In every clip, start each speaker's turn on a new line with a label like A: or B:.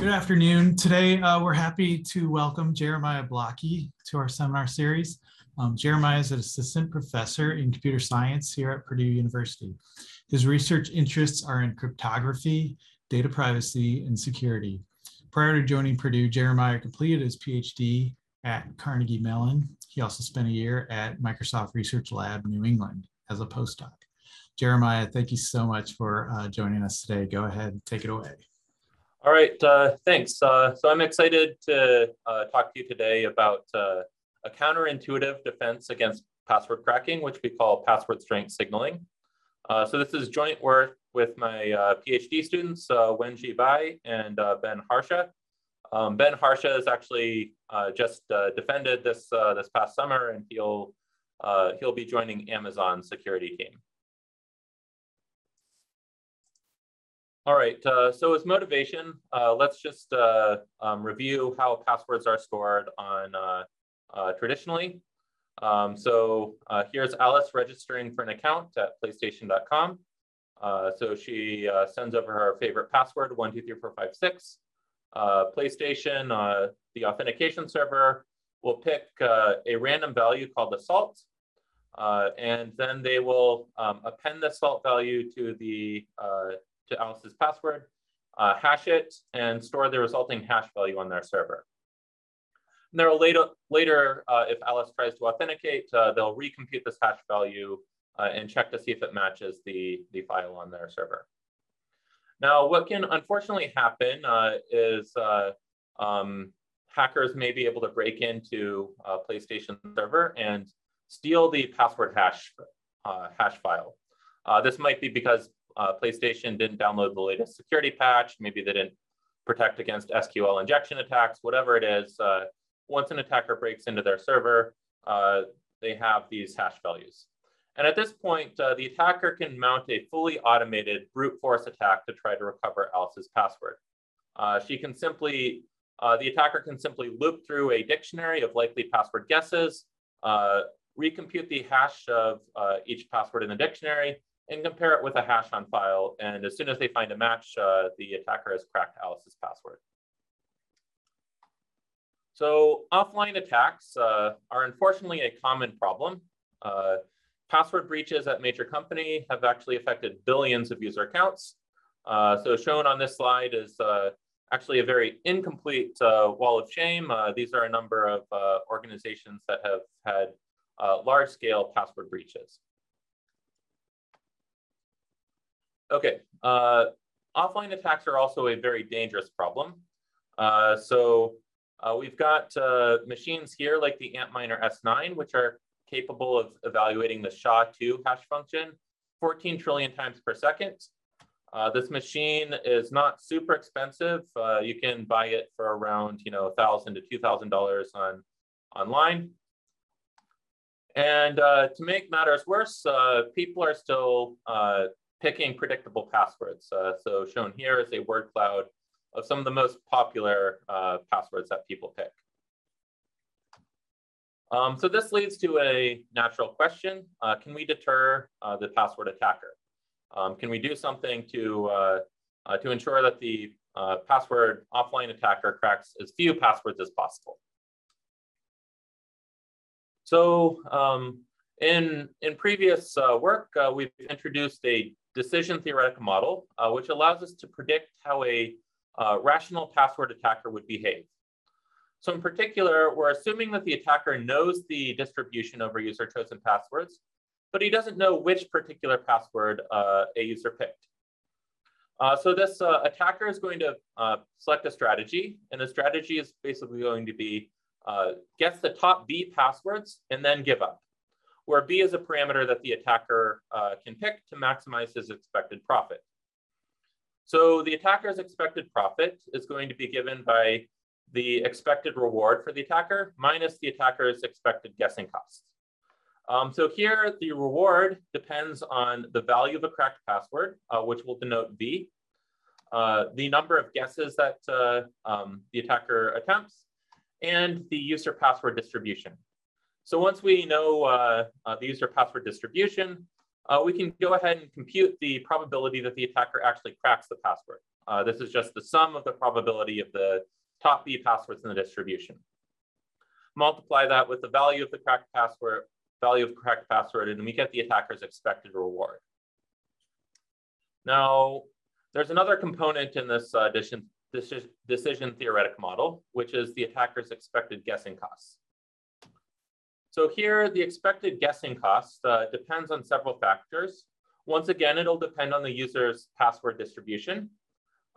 A: Good afternoon. Today, uh, we're happy to welcome Jeremiah Blocki to our seminar series. Um, Jeremiah is an assistant professor in computer science here at Purdue University. His research interests are in cryptography, data privacy, and security. Prior to joining Purdue, Jeremiah completed his PhD at Carnegie Mellon. He also spent a year at Microsoft Research Lab New England as a postdoc. Jeremiah, thank you so much for uh, joining us today. Go ahead, and take it away.
B: All right, uh, thanks. Uh, so I'm excited to uh, talk to you today about uh, a counterintuitive defense against password cracking, which we call password strength signaling. Uh, so this is joint work with my uh, PhD students, Wenjie Bai and Ben Harsha. Um, ben Harsha has actually just defended this this past summer, and he'll he'll be joining Amazon security team. All right, uh, so as motivation, uh, let's just uh, um, review how passwords are stored on uh, uh, traditionally. Um, so uh, here's Alice registering for an account at playstation.com. so she sends over her favorite password, one, two, three, four, five, six. PlayStation, the authentication server, will pick a random value called the salt. and then they will um, append the salt value to the to Alice's password, uh, hash it, and store the resulting hash value on their server. And there will later, later uh, if Alice tries to authenticate, uh, they'll recompute this hash value uh, and check to see if it matches the, the file on their server. Now, what can unfortunately happen uh, is uh, um, hackers may be able to break into a PlayStation server and steal the password hash, hash file. this might be because uh, PlayStation didn't download the latest security patch. Maybe they didn't protect against SQL injection attacks, whatever it is. Uh, once an attacker breaks into their server, uh, they have these hash values. And at this point, uh, the attacker can mount a fully automated brute force attack to try to recover Alice's password. Uh, she can simply, uh, the attacker can simply loop through a dictionary of likely password guesses, recompute the hash of each password in the dictionary, and compare it with a hash on file. And as soon as they find a match, uh, the attacker has cracked Alice's password. So offline attacks uh, are unfortunately a common problem. Uh, password breaches at major company have actually affected billions of user accounts. Uh, so shown on this slide is uh, actually a very incomplete uh, wall of shame. these are a number of organizations that have had large scale password breaches. Okay, uh, offline attacks are also a very dangerous problem. Uh, so uh, we've got uh, machines here like the Antminer S9, which are capable of evaluating the SHA-2 hash function 14 trillion times per second. Uh, this machine is not super expensive. Uh, you can buy it for around, you know, 1,000 to $2,000 on online. And to make matters worse, people are still picking predictable passwords. Uh, so shown here is a word cloud of some of the most popular uh, passwords that people pick. Um, so this leads to a natural question. Uh, can we deter uh, the password attacker? Um, can we do something to, uh, uh, to ensure that the password offline attacker cracks as few passwords as possible? So um, in, in previous work, we've introduced a decision theoretical model, uh, which allows us to predict how a uh, rational password attacker would behave. So in particular, we're assuming that the attacker knows the distribution over user chosen passwords, but he doesn't know which particular password uh, a user picked. Uh, so this uh, attacker is going to uh, select a strategy, and the strategy is basically going to be guess the top B passwords and then give up where B is a parameter that the attacker uh, can pick to maximize his expected profit. So the attacker's expected profit is going to be given by the expected reward for the attacker minus the attacker's expected guessing costs. Um, so here, the reward depends on the value of a cracked password, uh, which will denote V, uh, the number of guesses that uh, um, the attacker attempts, and the user password distribution. So once we know uh, uh, the user password distribution, uh, we can go ahead and compute the probability that the attacker actually cracks the password. Uh, this is just the sum of the probability of the top B passwords in the distribution. Multiply that with the value of the cracked password, value of cracked password, and we get the attacker's expected reward. Now, there's another component in this uh, decision, decision theoretic model, which is the attacker's expected guessing costs. So here, the expected guessing cost uh, depends on several factors. Once again, it'll depend on the user's password distribution.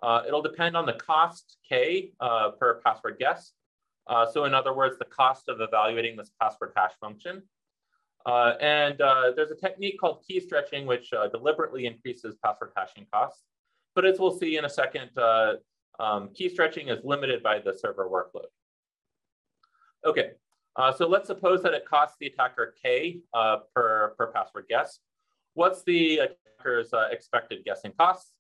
B: Uh, it'll depend on the cost K uh, per password guess. Uh, so in other words, the cost of evaluating this password hash function. Uh, and uh, there's a technique called key stretching, which deliberately increases password hashing costs. But as we'll see in a second, um, key stretching is limited by the server workload. Okay, uh, so let's suppose that it costs the attacker K uh, per, per password guess. What's the attacker's uh, expected guessing costs?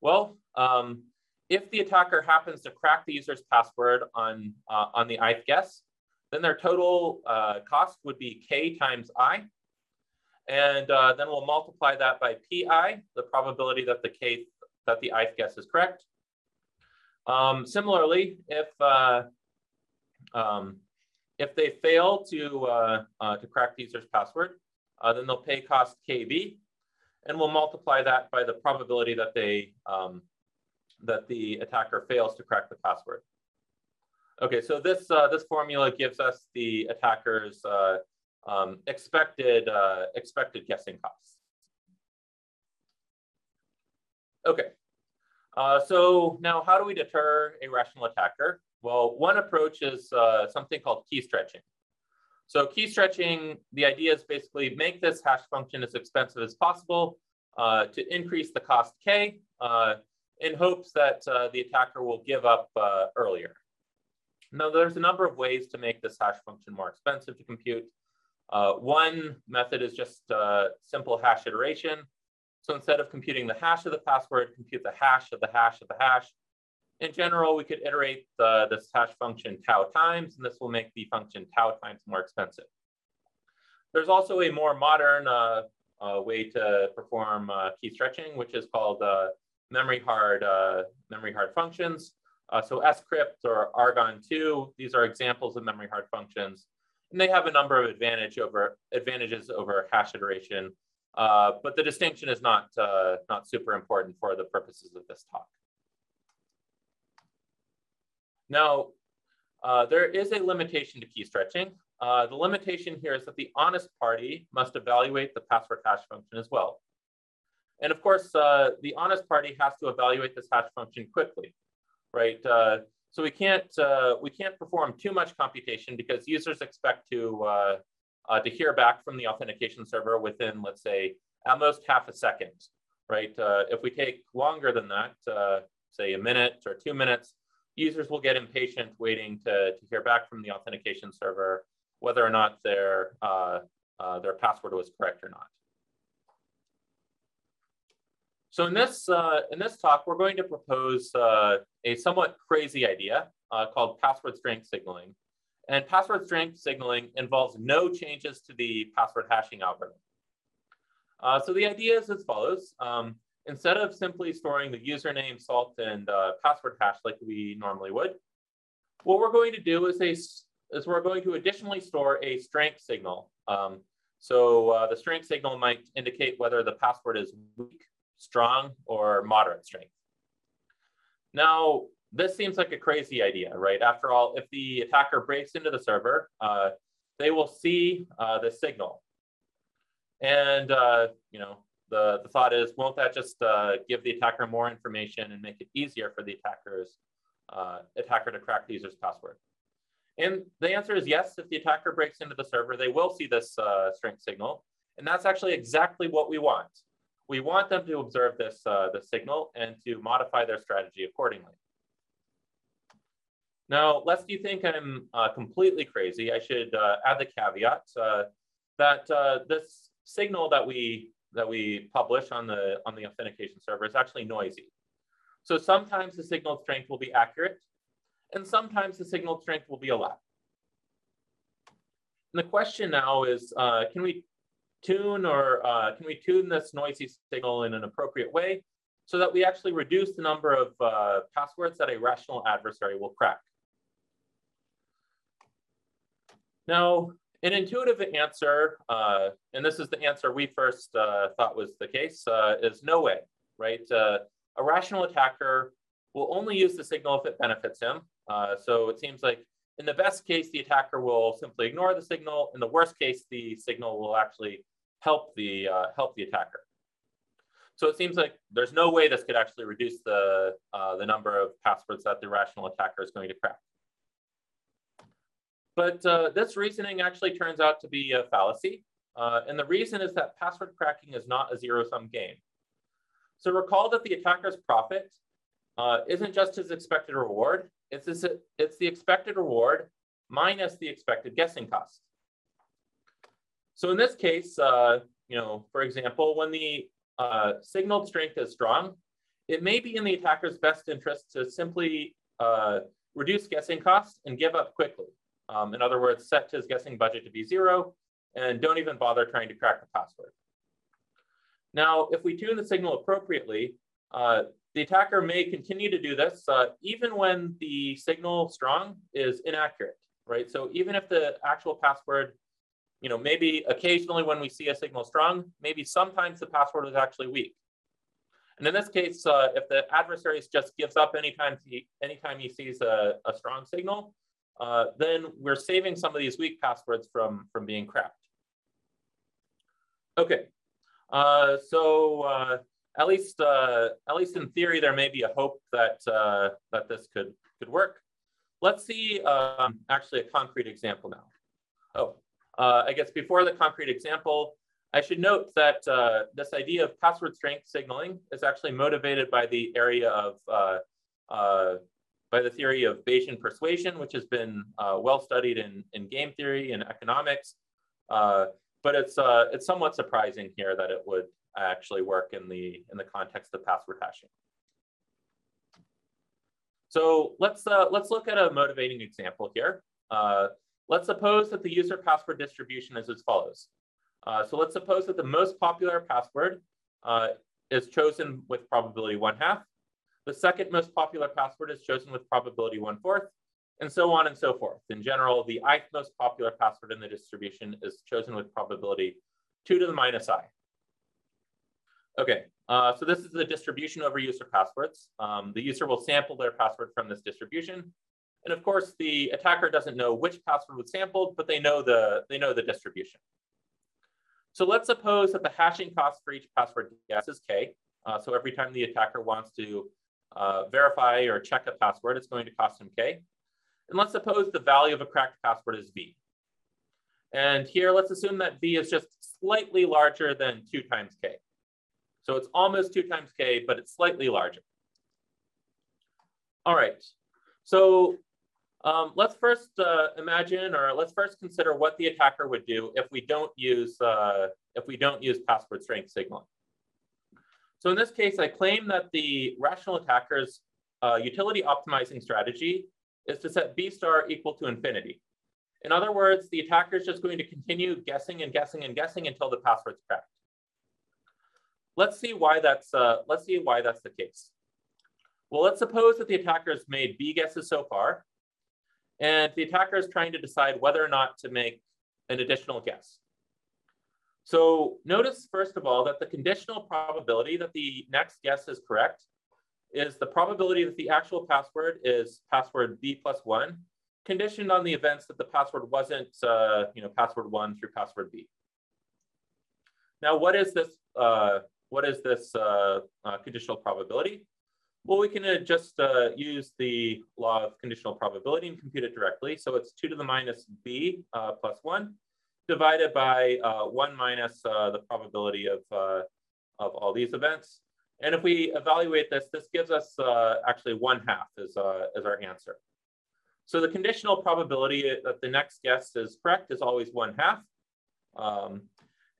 B: Well, um, if the attacker happens to crack the user's password on, uh, on the ith guess, then their total uh, cost would be K times I. And uh, then we'll multiply that by PI, the probability that the K that the ith guess is correct. Um, similarly, if um, if they fail to, uh, uh, to crack the user's password, uh, then they'll pay cost KB, and we'll multiply that by the probability that they um, that the attacker fails to crack the password. Okay, so this uh, this formula gives us the attacker's uh, um, expected uh, expected guessing costs. Okay, so now how do we deter a rational attacker? Well, one approach is uh, something called key stretching. So key stretching, the idea is basically make this hash function as expensive as possible uh, to increase the cost k uh, in hopes that uh, the attacker will give up uh, earlier. Now, there's a number of ways to make this hash function more expensive to compute. Uh, one method is just simple hash iteration. So instead of computing the hash of the password, compute the hash of the hash of the hash, in general, we could iterate the, this hash function tau times, and this will make the function tau times more expensive. There's also a more modern uh, uh, way to perform uh, key stretching, which is called uh, memory hard uh, memory hard functions. Uh, so scrypt or argon2, these are examples of memory hard functions, and they have a number of advantage over advantages over hash iteration. but the distinction is not not super important for the purposes of this talk. Now, uh, there is a limitation to key stretching. Uh, the limitation here is that the honest party must evaluate the password hash function as well. And of course, uh, the honest party has to evaluate this hash function quickly, right? Uh, so we can't uh, we can't perform too much computation because users expect to uh, to hear back from the authentication server within, let's say, at most half a second, right? if we take longer than that, say a minute or two minutes, users will get impatient waiting to, to hear back from the authentication server whether or not their, uh, uh, their password was correct or not. So in this, uh, in this talk, we're going to propose uh, a somewhat crazy idea uh, called password strength signaling. And password strength signaling involves no changes to the password hashing algorithm. Uh, so the idea is as follows. Um, Instead of simply storing the username, salt, and uh, password hash like we normally would, what we're going to do is, a, is we're going to additionally store a strength signal. Um, so uh, the strength signal might indicate whether the password is weak, strong, or moderate strength. Now, this seems like a crazy idea, right? After all, if the attacker breaks into the server, uh, they will see uh, the signal. And, uh, you know, the, the thought is, won't that just uh, give the attacker more information and make it easier for the attackers, uh, attacker to crack the user's password? And the answer is yes, if the attacker breaks into the server, they will see this uh, strength signal. And that's actually exactly what we want. We want them to observe this, uh, this signal and to modify their strategy accordingly. Now, lest you think I'm uh, completely crazy, I should uh, add the caveat uh, that uh, this signal that we that we publish on the, on the authentication server is actually noisy. So sometimes the signal strength will be accurate, and sometimes the signal strength will be a lot. And the question now is, uh, can we tune or uh, can we tune this noisy signal in an appropriate way so that we actually reduce the number of uh, passwords that a rational adversary will crack. Now, an intuitive answer, uh, and this is the answer we first uh, thought was the case, uh, is no way, right? Uh, a rational attacker will only use the signal if it benefits him. Uh, so it seems like in the best case, the attacker will simply ignore the signal. In the worst case, the signal will actually help the, uh, help the attacker. So it seems like there's no way this could actually reduce the, the number of passwords that the rational attacker is going to crack. But uh, this reasoning actually turns out to be a fallacy. Uh, and the reason is that password cracking is not a zero-sum game. So recall that the attacker's profit uh, isn't just his expected reward, it's, this, it's the expected reward minus the expected guessing cost. So in this case, uh, you know, for example, when the uh, signaled strength is strong, it may be in the attacker's best interest to simply uh, reduce guessing costs and give up quickly. Um, in other words, set his guessing budget to be zero and don't even bother trying to crack the password. Now, if we tune the signal appropriately, uh, the attacker may continue to do this uh, even when the signal strong is inaccurate, right? So even if the actual password, you know, maybe occasionally when we see a signal strong, maybe sometimes the password is actually weak. And in this case, uh, if the adversary just gives up anytime he, anytime he sees a, a strong signal, uh, then we're saving some of these weak passwords from, from being cracked. Okay, uh, so uh, at least uh, at least in theory, there may be a hope that uh, that this could could work. Let's see um, actually a concrete example now. Oh, I guess before the concrete example, I should note that this idea of password strength signaling is actually motivated by the area of by the theory of Bayesian persuasion, which has been uh, well studied in, in game theory and economics. Uh, but it's, uh, it's somewhat surprising here that it would actually work in the, in the context of password hashing. So let's, uh, let's look at a motivating example here. Uh, let's suppose that the user password distribution is as follows. Uh, so let's suppose that the most popular password is chosen with probability one half. The second most popular password is chosen with probability one fourth, and so on and so forth. In general, the ith most popular password in the distribution is chosen with probability two to the minus i. Okay, uh, so this is the distribution over user passwords. Um, the user will sample their password from this distribution. And of course, the attacker doesn't know which password was sampled, but they know the, they know the distribution. So let's suppose that the hashing cost for each password guess is k. Uh, so every time the attacker wants to uh, verify or check a password, it's going to cost him K. And let's suppose the value of a cracked password is V. And here, let's assume that V is just slightly larger than two times K. So it's almost two times K, but it's slightly larger. All right, so um, let's first uh, imagine, or let's first consider what the attacker would do if we don't use, uh, if we don't use password strength signaling. So in this case, I claim that the rational attacker's uh, utility optimizing strategy is to set B star equal to infinity. In other words, the attacker is just going to continue guessing and guessing and guessing until the password's cracked. Let's see why that's, uh, let's see why that's the case. Well, let's suppose that the attacker has made B guesses so far, and the attacker is trying to decide whether or not to make an additional guess. So notice, first of all, that the conditional probability that the next guess is correct is the probability that the actual password is password B plus one, conditioned on the events that the password wasn't, uh, you know, password one through password B. Now, what is this, uh, what is this uh, uh conditional probability? Well, we can uh, just uh, use the law of conditional probability and compute it directly. So it's two to the minus B plus one divided by uh, one minus uh, the probability of, uh, of all these events. And if we evaluate this, this gives us uh, actually one half as, uh, as our answer. So the conditional probability that the next guess is correct is always one half. Um,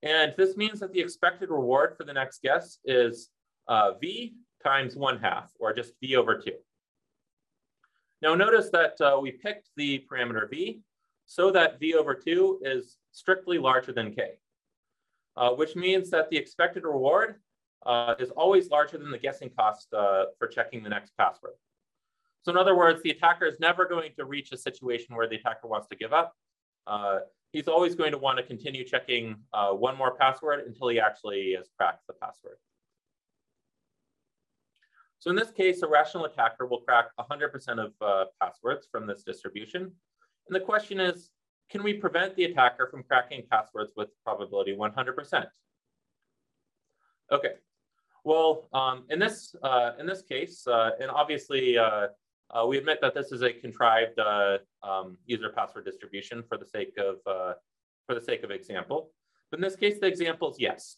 B: and this means that the expected reward for the next guess is uh, V times one half, or just V over two. Now notice that we picked the parameter V so that V over two is strictly larger than k, uh, which means that the expected reward uh, is always larger than the guessing cost uh, for checking the next password. So in other words, the attacker is never going to reach a situation where the attacker wants to give up. Uh, he's always going to want to continue checking uh, one more password until he actually has cracked the password. So in this case, a rational attacker will crack 100% of uh, passwords from this distribution. And the question is, can we prevent the attacker from cracking passwords with probability 100%? Okay, well, um, in this uh, in this case, uh, and obviously uh, uh, we admit that this is a contrived uh, um, user password distribution for the sake of uh, for the sake of example. But in this case, the example is yes.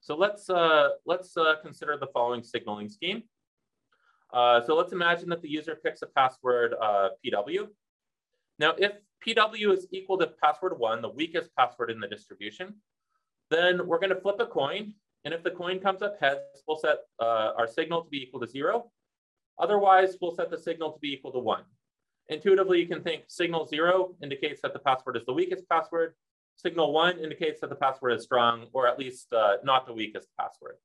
B: So let's uh, let's uh, consider the following signaling scheme. Uh, so let's imagine that the user picks a password PW. Now, if PW is equal to password one, the weakest password in the distribution, then we're going to flip a coin. And if the coin comes up heads, we'll set our signal to be equal to zero. Otherwise, we'll set the signal to be equal to one. Intuitively, you can think signal zero indicates that the password is the weakest password. Signal one indicates that the password is strong, or at least uh, not the weakest password.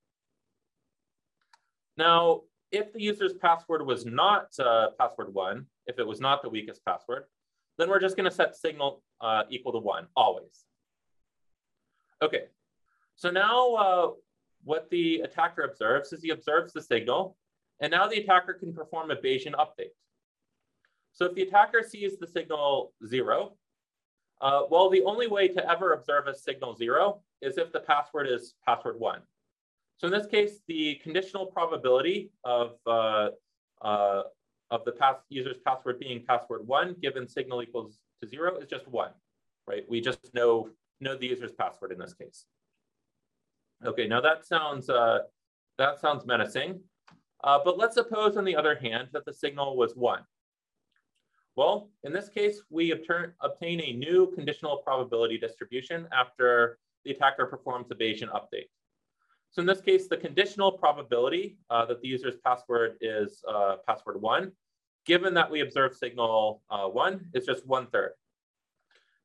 B: Now, if the user's password was not uh, password one, if it was not the weakest password, then we're just going to set signal uh, equal to one, always. Okay, so now uh, what the attacker observes is he observes the signal, and now the attacker can perform a Bayesian update. So if the attacker sees the signal zero, uh, well, the only way to ever observe a signal zero is if the password is password one. So in this case, the conditional probability of, uh, uh, of the pass user's password being password one given signal equals to zero is just one, right? We just know, know the user's password in this case. Okay, now that sounds, uh, that sounds menacing. Uh, but let's suppose, on the other hand, that the signal was one. Well, in this case, we obtain a new conditional probability distribution after the attacker performs a Bayesian update. So in this case, the conditional probability uh, that the user's password is uh, password one, given that we observe signal uh, one, is just one third.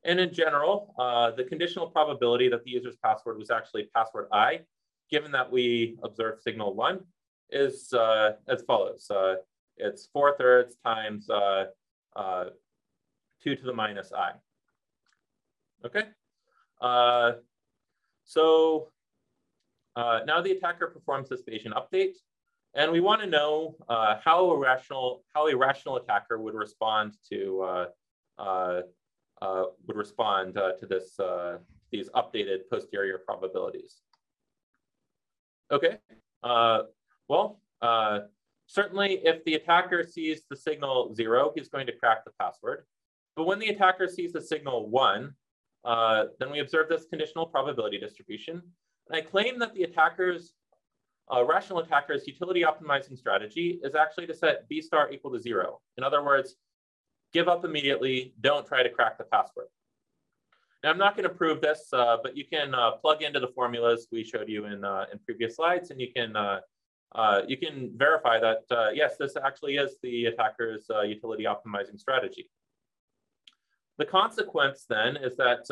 B: And in general, uh, the conditional probability that the user's password was actually password i, given that we observe signal one, is uh, as follows. Uh, it's four thirds times uh, uh, two to the minus i. Okay. So now the attacker performs this Bayesian update, and we want to know uh, how a rational how a rational attacker would respond to uh, uh, uh, would respond uh, to this uh, these updated posterior probabilities. Okay. Well, certainly if the attacker sees the signal zero, he's going to crack the password. But when the attacker sees the signal one, then we observe this conditional probability distribution. And I claim that the attacker's uh, rational attacker's utility optimizing strategy is actually to set B star equal to zero. In other words, give up immediately, don't try to crack the password. Now, I'm not going to prove this, uh, but you can uh, plug into the formulas we showed you in, uh, in previous slides, and you can uh, uh, you can verify that, uh, yes, this actually is the attacker's utility optimizing strategy. The consequence then is that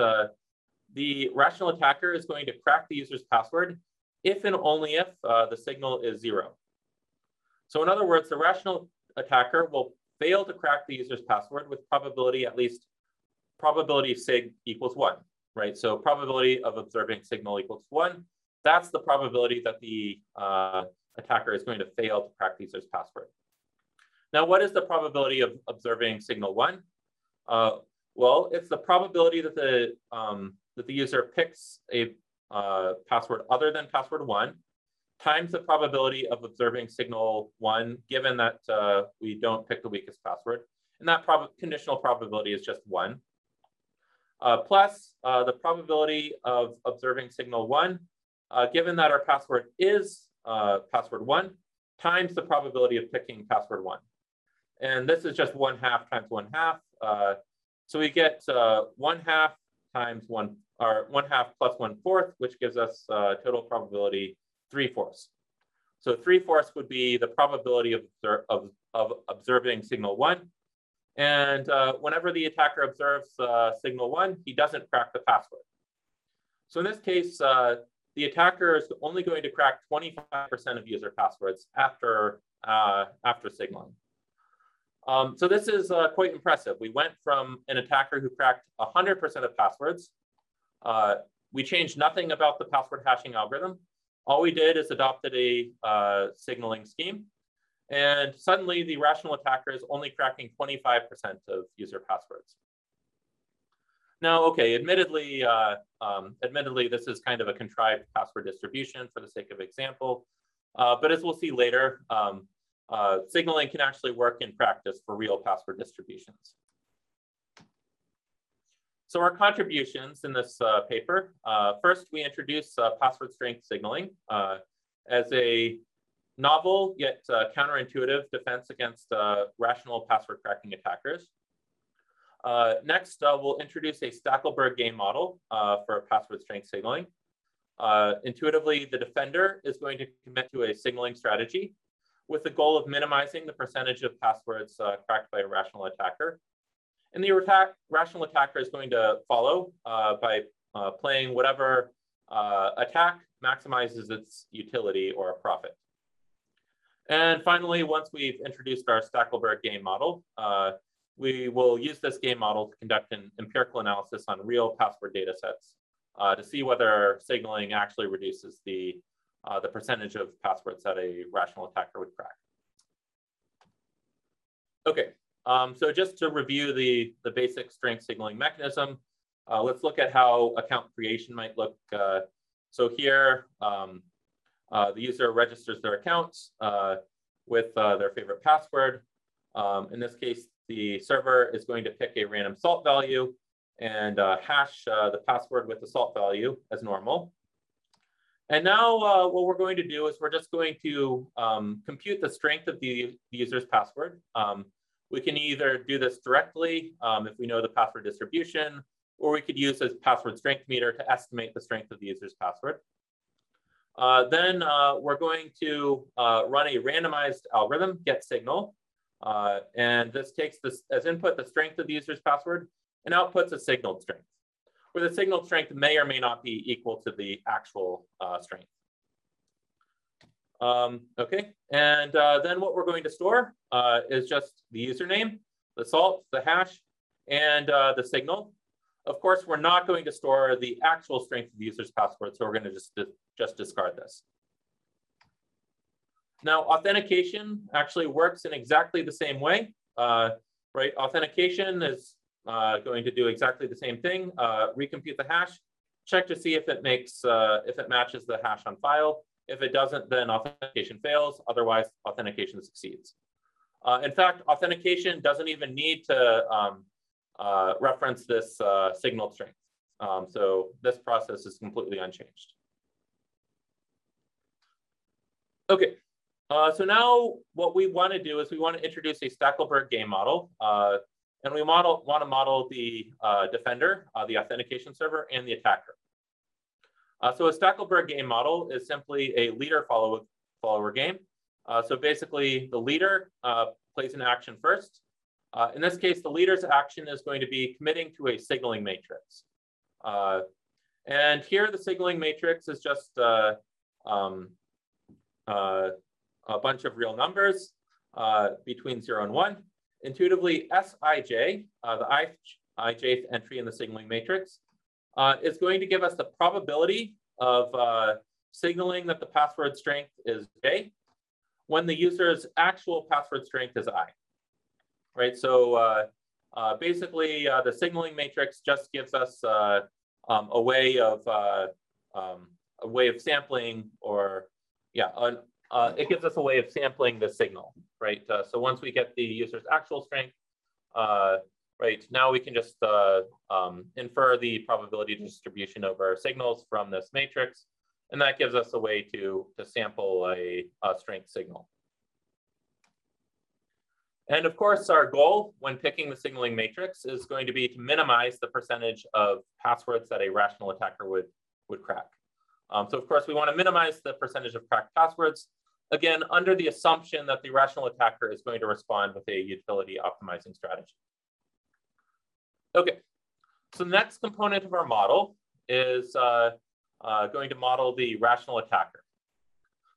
B: the rational attacker is going to crack the user's password if and only if uh, the signal is zero. So in other words, the rational attacker will fail to crack the user's password with probability at least probability sig equals one, right? So probability of observing signal equals one. That's the probability that the uh, attacker is going to fail to crack the user's password. Now, what is the probability of observing signal one? Uh, well, it's the probability that the, um, that the user picks a uh, password other than password one times the probability of observing signal one, given that uh, we don't pick the weakest password. And that prob conditional probability is just one. Uh, plus uh, the probability of observing signal one, uh, given that our password is uh, password one times the probability of picking password one. And this is just one half times one half. Uh, so we get one half times one, or one half plus one fourth, which gives us uh, total probability three fourths. So three fourths would be the probability of, of, of observing signal one. And uh, whenever the attacker observes uh, signal one, he doesn't crack the password. So in this case, the attacker is only going to crack 25% of user passwords after, uh, after signaling. Um, so this is uh, quite impressive. We went from an attacker who cracked 100% of passwords. Uh, we changed nothing about the password hashing algorithm. All we did is adopted a uh, signaling scheme. And suddenly the rational attacker is only cracking 25% of user passwords. Now, okay, admittedly, uh, um, admittedly, this is kind of a contrived password distribution for the sake of example. Uh, but as we'll see later, um, uh, signaling can actually work in practice for real password distributions. So our contributions in this uh, paper, uh, first we introduce uh, password strength signaling as a novel yet counterintuitive defense against rational password cracking attackers. Uh, next, uh, we'll introduce a Stackelberg game model uh, for password strength signaling. Uh, intuitively, the defender is going to commit to a signaling strategy with the goal of minimizing the percentage of passwords uh, cracked by a rational attacker. And the attack, rational attacker is going to follow uh, by playing whatever attack maximizes its utility or profit. And finally, once we've introduced our Stackelberg game model, we will use this game model to conduct an empirical analysis on real password data sets uh, to see whether signaling actually reduces the, uh, the percentage of passwords that a rational attacker would crack. Okay, um, so just to review the, the basic strength signaling mechanism, uh, let's look at how account creation might look. Uh, so here, um, uh, the user registers their accounts uh, with their favorite password. Um, in this case, the server is going to pick a random salt value and uh, hash uh, the password with the salt value as normal. And now uh, what we're going to do is we're just going to um, compute the strength of the, the user's password. We can either do this directly um, if we know the password distribution, or we could use a password strength meter to estimate the strength of the user's password. Uh, then uh, we're going to uh, run a randomized algorithm, get signal, uh, and this takes this as input the strength of the user's password and outputs a signaled strength, where the signaled strength may or may not be equal to the actual uh, strength. Um, okay, and uh, then what we're going to store uh, is just the username, the salt, the hash, and uh, the signal. Of course, we're not going to store the actual strength of the user's password, so we're going to just, just discard this. Now, authentication actually works in exactly the same way, uh, right? Authentication is uh, going to do exactly the same thing, uh, recompute the hash, check to see if it makes, if it matches the hash on file. If it doesn't, then authentication fails. Otherwise, authentication succeeds. Uh, in fact, authentication doesn't even need to um, uh, reference this signal strength. Um, so this process is completely unchanged. Okay, uh, so now what we want to do is we want to introduce a Stackelberg game model. Uh, and we model, want to model the uh, defender, uh, the authentication server, and the attacker. Uh, so a Stackelberg game model is simply a leader follower, follower game. Uh, so basically, the leader plays an action first. in this case, the leader's action is going to be committing to a signaling matrix. and here, the signaling matrix is just um, uh, a bunch of real numbers uh, between zero and one. Intuitively, Sij, uh, the ijth entry in the signaling matrix, uh, is going to give us the probability of uh, signaling that the password strength is j when the user's actual password strength is i. Right, so uh, uh, basically the signaling matrix just gives us um, a way of um, a way of sampling or yeah, an, uh, it gives us a way of sampling the signal, right? Uh, so once we get the user's actual strength, uh, right, now we can just uh, um, infer the probability distribution over signals from this matrix. And that gives us a way to, to sample a, a strength signal. And of course, our goal when picking the signaling matrix is going to be to minimize the percentage of passwords that a rational attacker would, would crack. Um, so of course, we want to minimize the percentage of cracked passwords, again, under the assumption that the rational attacker is going to respond with a utility optimizing strategy. Okay, so the next component of our model is uh, uh, going to model the rational attacker.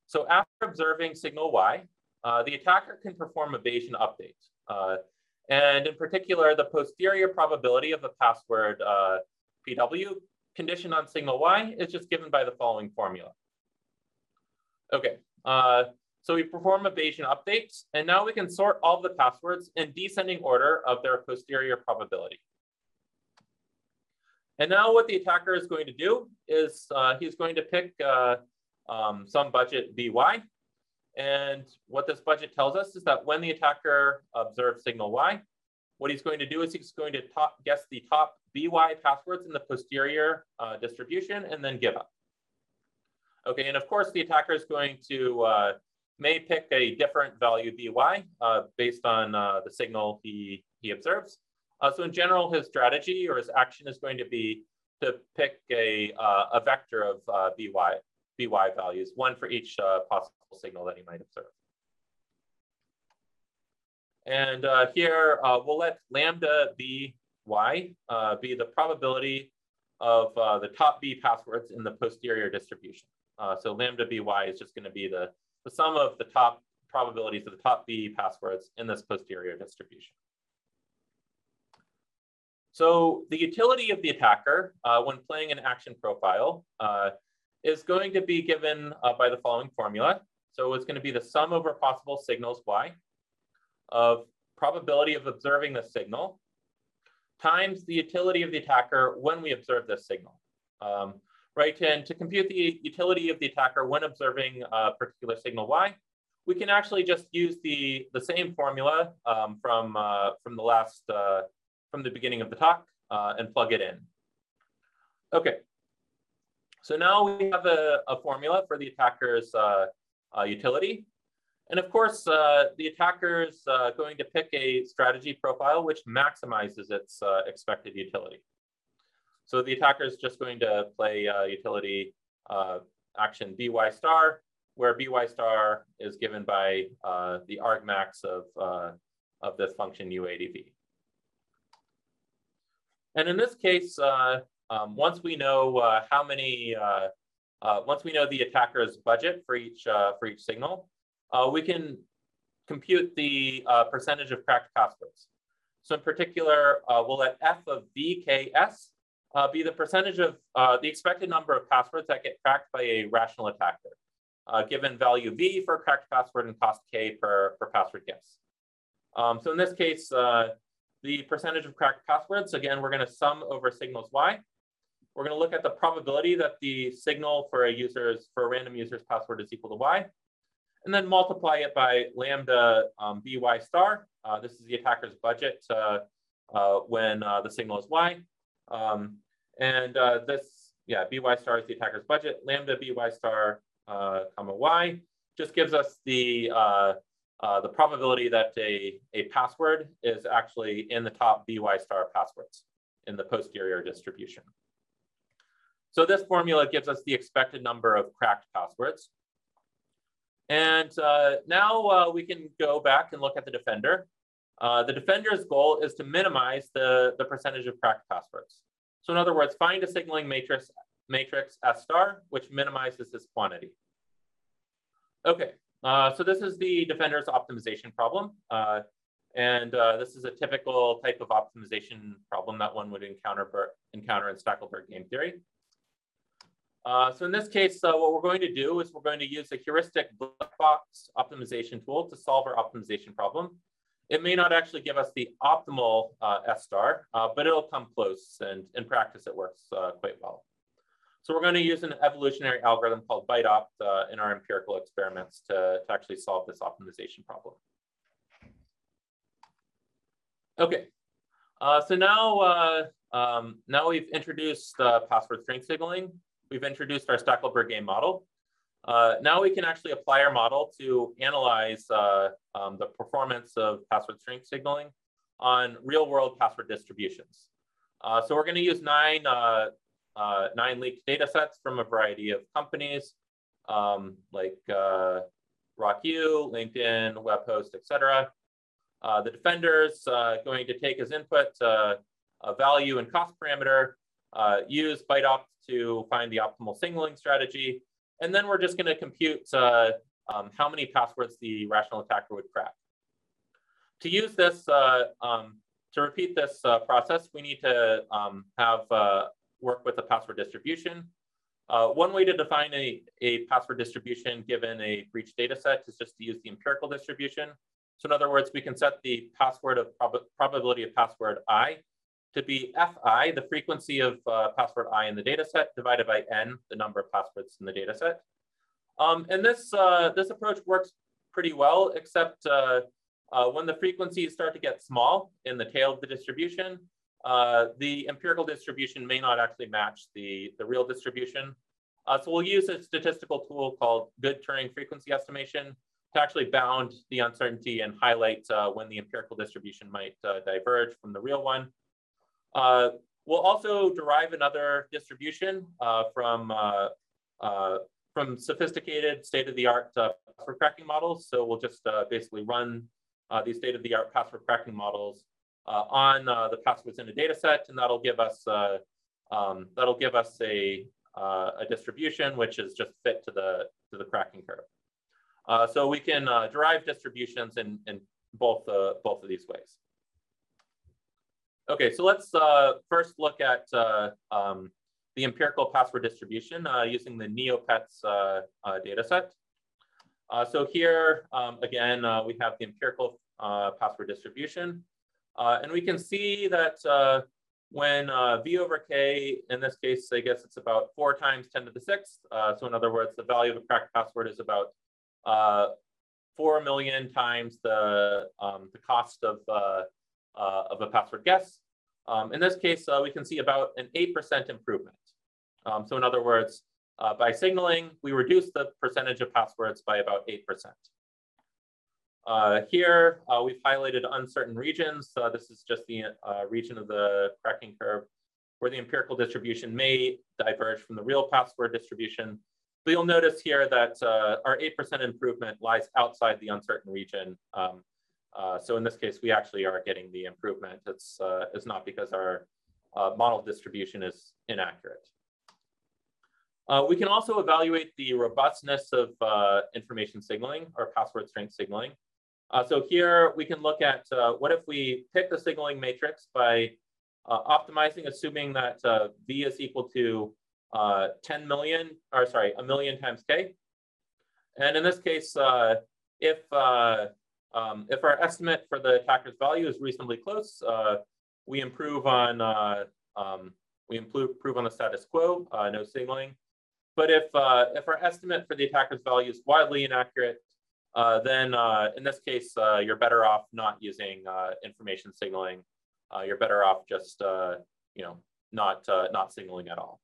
B: So after observing signal Y, uh, the attacker can perform a Bayesian update. Uh, and in particular, the posterior probability of the password uh, PW conditioned on signal Y is just given by the following formula. Okay, uh, so we perform a Bayesian update, and now we can sort all the passwords in descending order of their posterior probability. And now what the attacker is going to do is uh, he's going to pick uh, um, some budget by. And what this budget tells us is that when the attacker observes signal y, what he's going to do is he's going to top, guess the top by passwords in the posterior uh, distribution and then give up. Okay, and of course the attacker is going to uh, may pick a different value by uh, based on uh, the signal he, he observes. Uh, so in general, his strategy or his action is going to be to pick a, uh, a vector of uh, by, by values, one for each uh, possible signal that he might observe. And uh, here uh, we'll let lambda by uh, be the probability of the top B passwords in the posterior distribution. so lambda by is just going to be the, the sum of the top probabilities of the top B passwords in this posterior distribution. So the utility of the attacker uh, when playing an action profile uh, is going to be given uh, by the following formula. So it's going to be the sum over possible signals y of probability of observing the signal times the utility of the attacker when we observe this signal. Um, right, and to compute the utility of the attacker when observing a particular signal y, we can actually just use the, the same formula um, from, uh, from the last uh, from the beginning of the talk uh, and plug it in. Okay, so now we have a, a formula for the attacker's uh, uh, utility. And of course, uh, the attacker is uh, going to pick a strategy profile which maximizes its uh, expected utility. So the attacker is just going to play utility action by star, where by star is given by the argmax of, of this function uadv. And in this case, uh, um, once we know uh, how many, uh, uh once we know the attacker's budget for each, uh, for each signal, uh, we can compute the percentage of cracked passwords. So in particular, we'll let f of vks be the percentage of the expected number of passwords that get cracked by a rational attacker, given value v for cracked password and cost k per, per password guess. Um, so in this case, the percentage of cracked passwords. Again, we're going to sum over signals y. We're going to look at the probability that the signal for a user's for a random user's password is equal to y, and then multiply it by lambda um, by star. Uh, this is the attacker's budget uh, uh, when uh, the signal is y, um, and uh, this yeah by star is the attacker's budget. Lambda by star uh, comma y just gives us the uh, the probability that a, a password is actually in the top by star passwords in the posterior distribution. So this formula gives us the expected number of cracked passwords. And uh, now uh, we can go back and look at the defender. Uh, the defender's goal is to minimize the, the percentage of cracked passwords. So in other words, find a signaling matrix, matrix S star, which minimizes this quantity. Okay, uh, so this is the Defender's optimization problem. Uh, and uh, this is a typical type of optimization problem that one would encounter, encounter in Stackelberg game theory. Uh, so in this case, uh, what we're going to do is we're going to use a heuristic black box optimization tool to solve our optimization problem. It may not actually give us the optimal S star, but it'll come close and in practice it works quite well. So we're going to use an evolutionary algorithm called BiteOpt uh, in our empirical experiments to, to actually solve this optimization problem. Okay, uh, so now, uh, um, now we've introduced password strength signaling. We've introduced our Stackelberg game model. Uh, now we can actually apply our model to analyze uh, um, the performance of password strength signaling on real world password distributions. Uh, so we're going to use nine uh, nine leaked data sets from a variety of companies um, like uh, RockYou, LinkedIn, Webhost, etc. Uh, the defender's uh, going to take as input uh, a value and cost parameter, uh, use BiteOpt to find the optimal signaling strategy. And then we're just going to compute um, how many passwords the rational attacker would crack. To use this, um, to repeat this process, we need to um, have work with a password distribution. Uh, one way to define a, a password distribution given a breach data set is just to use the empirical distribution. So in other words, we can set the password of prob probability of password i to be fi, the frequency of uh, password i in the data set, divided by n, the number of passwords in the data set. Um, and this, uh, this approach works pretty well, except uh, uh, when the frequencies start to get small in the tail of the distribution, uh, the empirical distribution may not actually match the, the real distribution. Uh, so we'll use a statistical tool called Good-Turing frequency estimation to actually bound the uncertainty and highlight uh, when the empirical distribution might uh, diverge from the real one. Uh, we'll also derive another distribution from, from sophisticated state-of-the-art password cracking models. So we'll just basically run these state-of-the-art password cracking models on the passwords in a data set, and that'll give us um, that'll give us a, a distribution which is just fit to the, to the cracking curve. Uh, so we can uh, derive distributions in, in both, uh, both of these ways. Okay, so let's uh, first look at uh, um, the empirical password distribution uh, using the Neopets data set. so here, um, again, we have the empirical password distribution. And we can see that when V over K, in this case, I guess it's about four times 10 to the sixth. so in other words, the value of a cracked password is about uh, 4 million times the, um, the cost of, uh, uh, of a password guess. Um, in this case, uh, we can see about an 8% improvement. Um, so in other words, uh, by signaling, we reduce the percentage of passwords by about 8%. Uh, here, uh, we've highlighted uncertain regions. This is just the uh, region of the cracking curve where the empirical distribution may diverge from the real password distribution. But you'll notice here that uh, our 8% improvement lies outside the uncertain region. Um, uh, so in this case, we actually are getting the improvement. It's, it's not because our model distribution is inaccurate. Uh, we can also evaluate the robustness of uh, information signaling or password strength signaling. So here we can look at what if we pick the signaling matrix by optimizing, assuming that V is equal to uh, 10 million, or sorry, a million times K. And in this case, uh, if, uh, um, if our estimate for the attacker's value is reasonably close, uh, we improve on, uh, um, we improve, on the status quo, uh, no signaling. But if, if our estimate for the attacker's value is wildly inaccurate, then in this case, you're better off not using information signaling. you're better off just, you know, not, not signaling at all.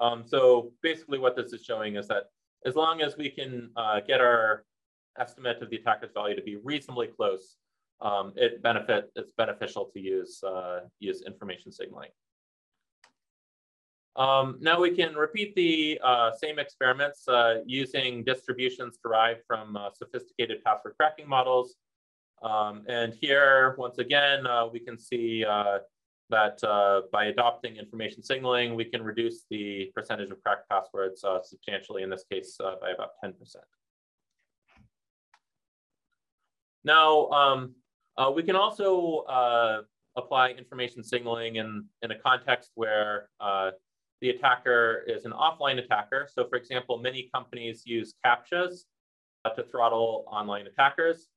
B: Um, so basically what this is showing is that as long as we can uh, get our estimate of the attacker's value to be reasonably close, um, it benefit, it's beneficial to use, uh, use information signaling. Um, now we can repeat the uh, same experiments uh, using distributions derived from uh, sophisticated password cracking models. Um, and here, once again, uh, we can see that uh, by adopting information signaling, we can reduce the percentage of cracked passwords uh, substantially, in this case, uh, by about 10%. Now, um, uh, we can also uh, apply information signaling in, in a context where uh, the attacker is an offline attacker. So for example, many companies use CAPTCHAs to throttle online attackers.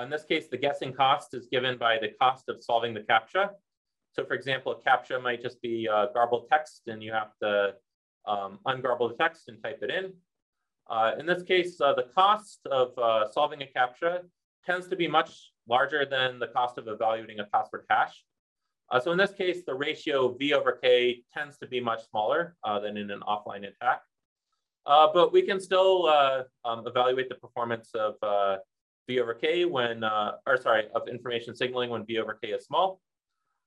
B: In this case, the guessing cost is given by the cost of solving the CAPTCHA. So for example, a CAPTCHA might just be uh, garbled text and you have to um, ungarble the text and type it in. Uh, in this case, uh, the cost of uh, solving a CAPTCHA tends to be much larger than the cost of evaluating a password hash. Uh, so in this case, the ratio V over K tends to be much smaller uh, than in an offline attack. but we can still um, evaluate the performance of V over K when, or sorry, of information signaling when V over K is small.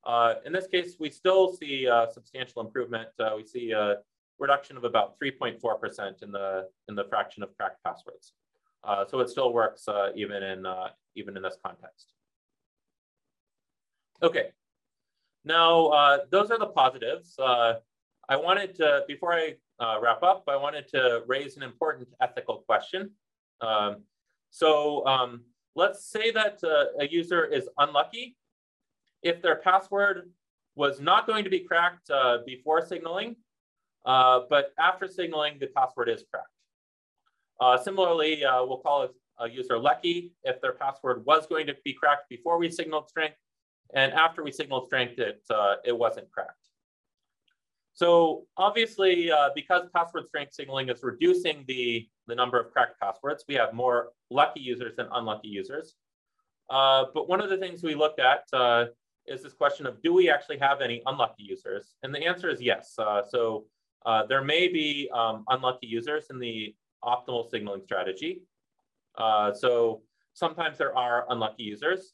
B: Uh, in this case, we still see substantial improvement. Uh, we see a reduction of about 3.4% in the in the fraction of cracked passwords. Uh, so it still works uh, even in uh, even in this context. Okay, now uh, those are the positives. I wanted to, before I uh, wrap up, I wanted to raise an important ethical question. Um, so um, let's say that uh, a user is unlucky. If their password was not going to be cracked uh, before signaling, uh, but after signaling, the password is cracked. Uh, similarly, uh, we'll call a, a user lucky if their password was going to be cracked before we signaled strength, and after we signaled strength, it, it wasn't cracked. So obviously, uh, because password strength signaling is reducing the, the number of cracked passwords, we have more lucky users than unlucky users. Uh, but one of the things we looked at uh, is this question of, do we actually have any unlucky users? And the answer is yes. Uh, so uh, there may be um, unlucky users in the optimal signaling strategy. Uh, so sometimes there are unlucky users.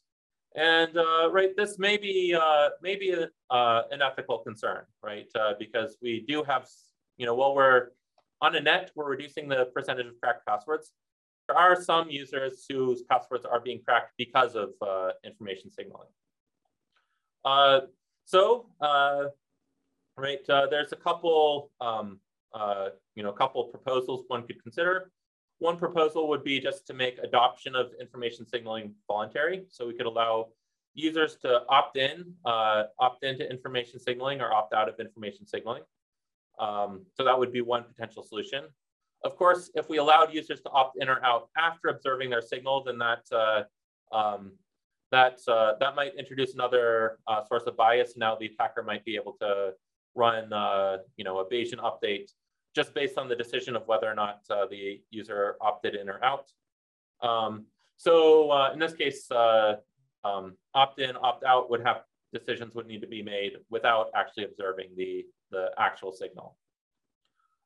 B: And uh, right, this may be uh, maybe uh, an ethical concern, right? Uh, because we do have, you know, while we're on a net, we're reducing the percentage of cracked passwords. There are some users whose passwords are being cracked because of uh, information signaling. Uh, so, right, there's a couple, um, you know, a couple proposals one could consider. One proposal would be just to make adoption of information signaling voluntary. So we could allow users to opt in, uh, opt into information signaling or opt out of information signaling. Um, so that would be one potential solution. Of course, if we allowed users to opt in or out after observing their signal, then that uh, um, that uh, that might introduce another uh, source of bias. Now the attacker might be able to run, uh, you know, a Bayesian update just based on the decision of whether or not uh, the user opted in or out. Um, so uh, in this case, uh, um, opt-in, opt-out would have decisions would need to be made without actually observing the, the actual signal.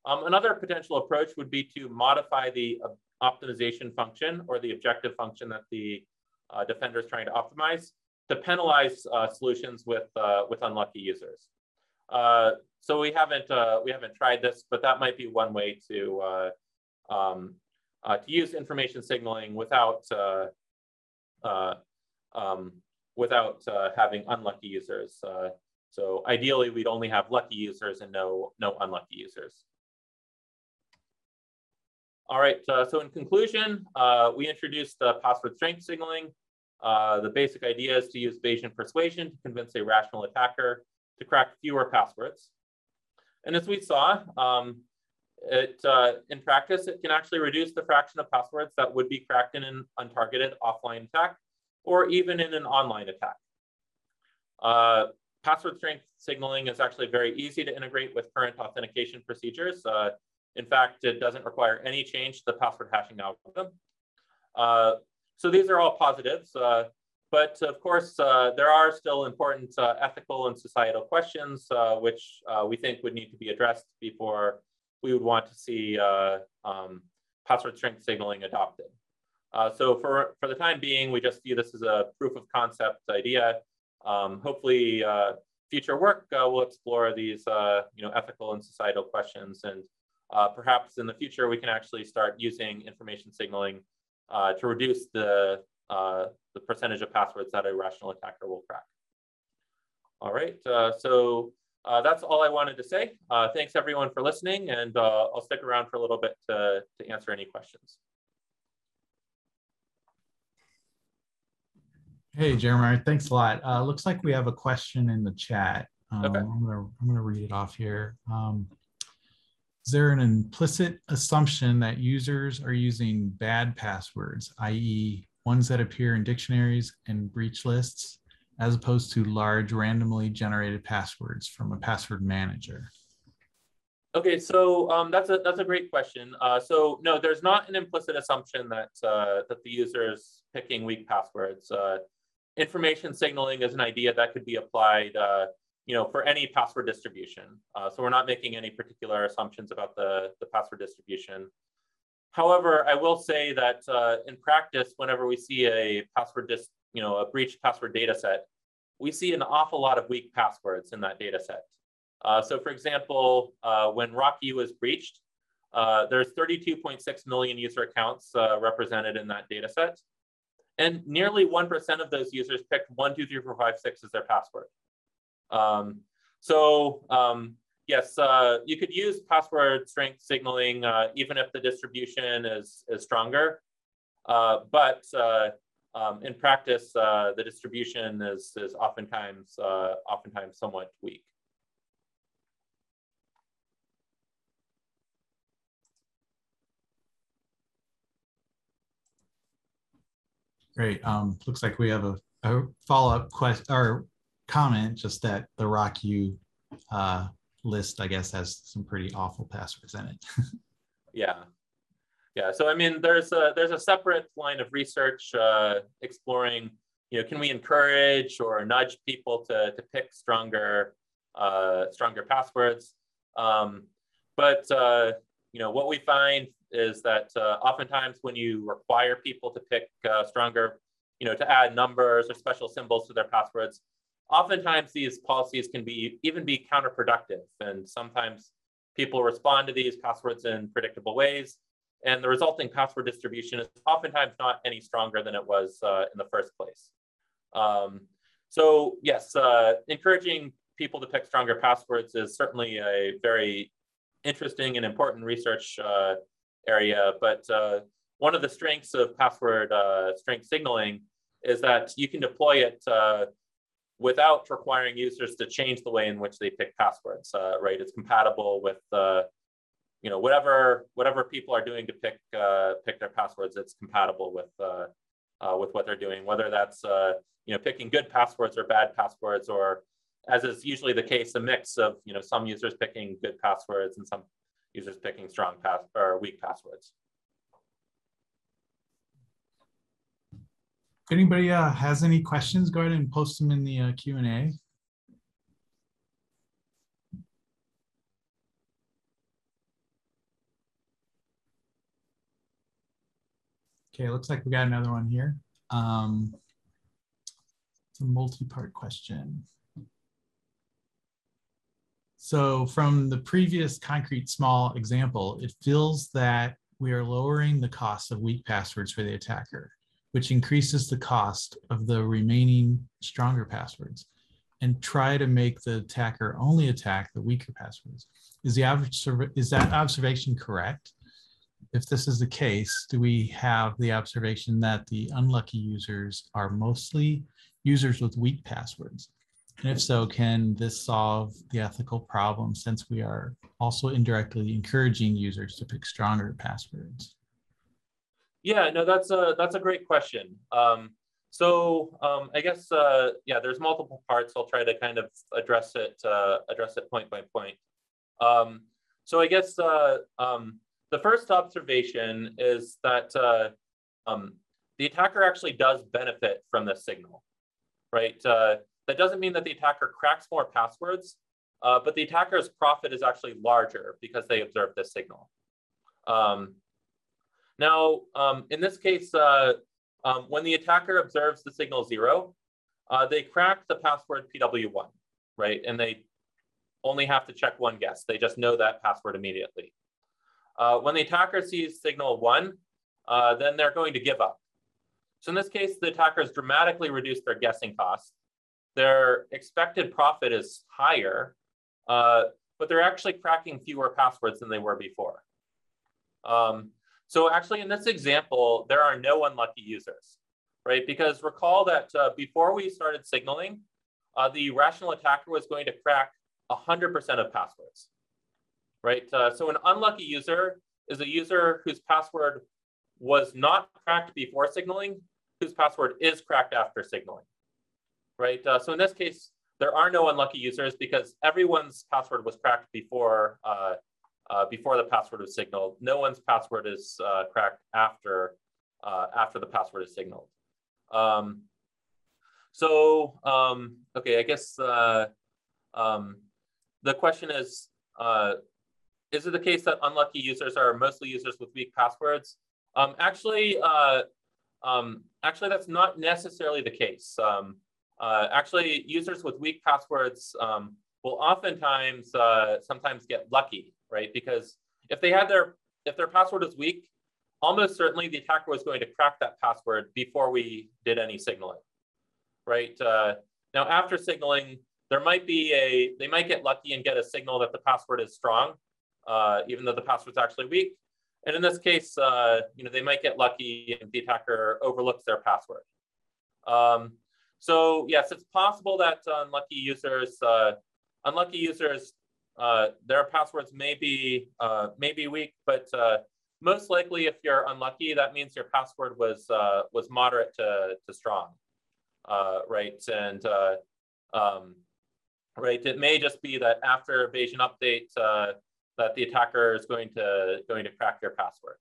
B: Um, another potential approach would be to modify the optimization function or the objective function that the uh, defender is trying to optimize to penalize uh, solutions with, uh, with unlucky users. Uh, so we haven't uh, we haven't tried this, but that might be one way to uh, um, uh, to use information signaling without uh, uh, um, without having unlucky users. so ideally, we'd only have lucky users and no no unlucky users. All right. so in conclusion, we introduced password strength signaling. the basic idea is to use Bayesian persuasion to convince a rational attacker to crack fewer passwords. And as we saw, um, it, uh, in practice, it can actually reduce the fraction of passwords that would be cracked in an untargeted offline attack or even in an online attack. Uh, password strength signaling is actually very easy to integrate with current authentication procedures. Uh, in fact, it doesn't require any change to the password hashing algorithm. Uh, so these are all positives. But of course, uh, there are still important uh, ethical and societal questions uh, which uh, we think would need to be addressed before we would want to see uh, um, password strength signaling adopted. Uh, so for, for the time being, we just view this as a proof of concept idea. Um, hopefully, future work will explore these you know, ethical and societal questions. And perhaps in the future, we can actually start using information signaling to reduce the uh, the percentage of passwords that a rational attacker will crack. All right, uh, so uh, that's all I wanted to say. Uh, thanks everyone for listening, and uh, I'll stick around for a little bit to, to answer any questions.
A: Hey, Jeremiah, thanks a lot. Uh, looks like we have a question in the chat. Um, okay. I'm gonna I'm gonna read it off here. Um, is there an implicit assumption that users are using bad passwords, i.e., ones that appear in dictionaries and breach lists, as opposed to large randomly generated passwords from a password manager?
B: Okay, so um, that's a that's a great question. Uh, so no, there's not an implicit assumption that uh, that the user is picking weak passwords. Uh, information signaling is an idea that could be applied, uh, you know, for any password distribution. Uh, so we're not making any particular assumptions about the the password distribution. However, I will say that uh, in practice, whenever we see a password dis, you know, a breached password data set, we see an awful lot of weak passwords in that data set. Uh, so for example, uh, when RockYou was breached, uh, there's 32.6 million user accounts uh, represented in that data set. And nearly 1% of those users picked 1, 2, 3, 4, 5, 6 as their password. Um, so um, yes, uh, you could use password strength signaling uh, even if the distribution is, is stronger. Uh, but uh, um, in practice, uh, the distribution is, is oftentimes, uh, oftentimes somewhat weak.
A: Great. Um, looks like we have a, a follow-up question or comment, just that the RockYou uh, list, I guess, has some pretty awful passwords in it.
B: yeah. Yeah. So I mean, there's a there's a separate line of research uh, exploring, you know, can we encourage or nudge people to to pick stronger uh, stronger passwords? Um, but uh, you know, what we find is that uh, oftentimes when you require people to pick uh, stronger, you know, to add numbers or special symbols to their passwords, oftentimes these policies can be even be counterproductive. And sometimes people respond to these passwords in predictable ways. And the resulting password distribution is oftentimes not any stronger than it was uh, in the first place. Um, so yes, uh, encouraging people to pick stronger passwords is certainly a very interesting and important research uh, area. But uh, one of the strengths of password uh, strength signaling is that you can deploy it uh, without requiring users to change the way in which they pick passwords, uh, right? It's compatible with, uh, you know, whatever whatever people are doing to pick pick their passwords, it's compatible with with what they're doing, whether that's, you know, picking good passwords or bad passwords or as is usually the case, a mix of you know some users picking good passwords and some users picking strong pass or weak passwords.
A: If anybody uh, has any questions, go ahead and post them in the uh, Q&A. Okay, looks like we got another one here. Um, it's a multi-part question. So from the previous concrete small example, it feels that we are lowering the cost of weak passwords for the attacker, which increases the cost of the remaining stronger passwords and try to make the attacker only attack the weaker passwords. Is, the average, is that observation correct? If this is the case, do we have the observation that the unlucky users are mostly users with weak passwords? And if so, can this solve the ethical problem since we are also indirectly encouraging users to pick stronger passwords?
B: Yeah, no, that's a that's a great question. Um, so um, I guess uh, yeah, there's multiple parts. I'll try to kind of address it uh, address it point by point. Um, so I guess uh, um, the first observation is that uh, um, the attacker actually does benefit from this signal, right? Uh, that doesn't mean that the attacker cracks more passwords, uh, but the attacker's profit is actually larger because they observe this signal. Um, now, um, in this case, uh, um, when the attacker observes the signal zero, uh, they crack the password PW1, right? And they only have to check one guess. They just know that password immediately. Uh, when the attacker sees signal one, uh, then they're going to give up. So in this case, the attackers dramatically reduce their guessing costs their expected profit is higher, uh, but they're actually cracking fewer passwords than they were before. Um, so actually in this example, there are no unlucky users, right? Because recall that uh, before we started signaling, uh, the rational attacker was going to crack 100% of passwords, right? Uh, so an unlucky user is a user whose password was not cracked before signaling, whose password is cracked after signaling right? Uh, so in this case, there are no unlucky users because everyone's password was cracked before uh, uh, before the password is signaled. No one's password is uh, cracked after uh, after the password is signaled. Um, so um, okay, I guess uh, um, the question is: Is it the case that unlucky users are mostly users with weak passwords? Um, actually, um, actually, that's not necessarily the case. Um, uh, actually, users with weak passwords will oftentimes uh, sometimes get lucky, right? Because if they had their if their password is weak, almost certainly the attacker was going to crack that password before we did any signaling, right? Uh, now, after signaling, there might be a, they might get lucky and get a signal that the password is strong, uh, even though the password's actually weak. And in this case, uh, you know, they might get lucky and the attacker overlooks their password. Um, so yes, it's possible that unlucky users, uh, unlucky users, uh, their passwords may be uh, may be weak, but uh, most likely, if you're unlucky, that means your password was uh, was moderate to, to strong, uh, right? And um, right, it may just be that after a Bayesian update, that the attacker is going to going to crack your password.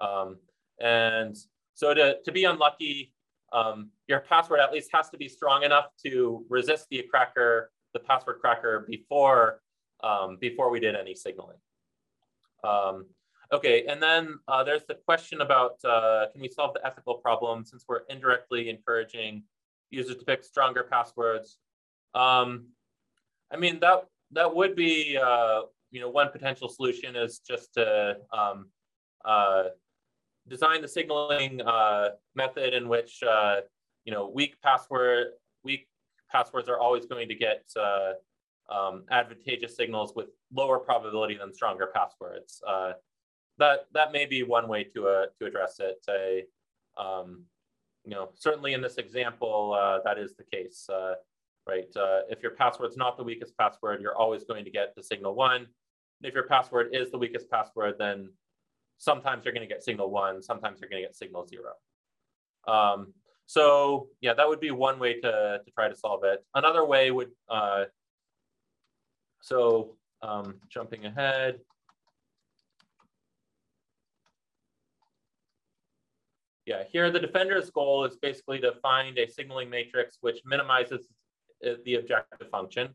B: Um, and so to, to be unlucky, um, your password at least has to be strong enough to resist the cracker, the password cracker before, um, before we did any signaling. Um, okay, and then uh, there's the question about uh, can we solve the ethical problem since we're indirectly encouraging users to pick stronger passwords? Um, I mean, that, that would be, uh, you know, one potential solution is just to um, uh, design the signaling uh, method in which uh, you know weak password weak passwords are always going to get um, advantageous signals with lower probability than stronger passwords. Uh, that that may be one way to uh, to address it. A, um, you know, certainly in this example, uh, that is the case, right? if your password's not the weakest password, you're always going to get the signal one. If your password is the weakest password, then sometimes you're going to get signal one, sometimes you're going to get signal zero. Um, so yeah, that would be one way to, to try to solve it. Another way would, uh, so um, jumping ahead. Yeah, here the defender's goal is basically to find a signaling matrix which minimizes the objective function.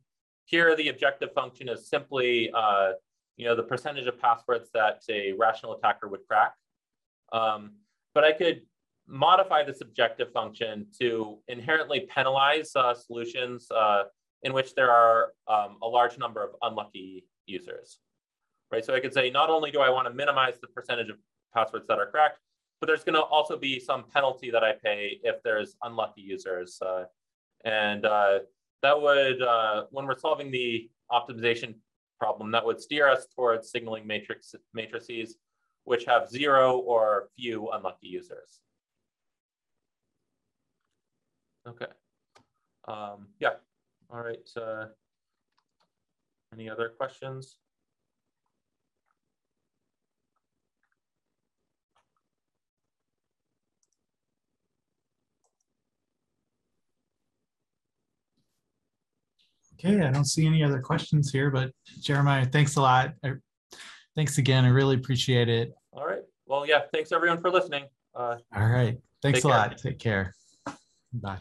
B: Here, the objective function is simply uh, you know, the percentage of passwords that a rational attacker would crack. Um, but I could modify the subjective function to inherently penalize uh, solutions uh, in which there are um, a large number of unlucky users, right? So I could say, not only do I want to minimize the percentage of passwords that are cracked, but there's going to also be some penalty that I pay if there's unlucky users. Uh, and uh, that would, uh, when we're solving the optimization problem that would steer us towards signaling matrix matrices which have zero or few unlucky users. Okay. Um, yeah. All right. Uh, any other questions?
A: Okay, I don't see any other questions here, but Jeremiah, thanks a lot. I, thanks again. I really appreciate it.
B: All right. Well, yeah, thanks everyone for listening.
A: Uh, All right. Thanks a care. lot. Take care. Bye.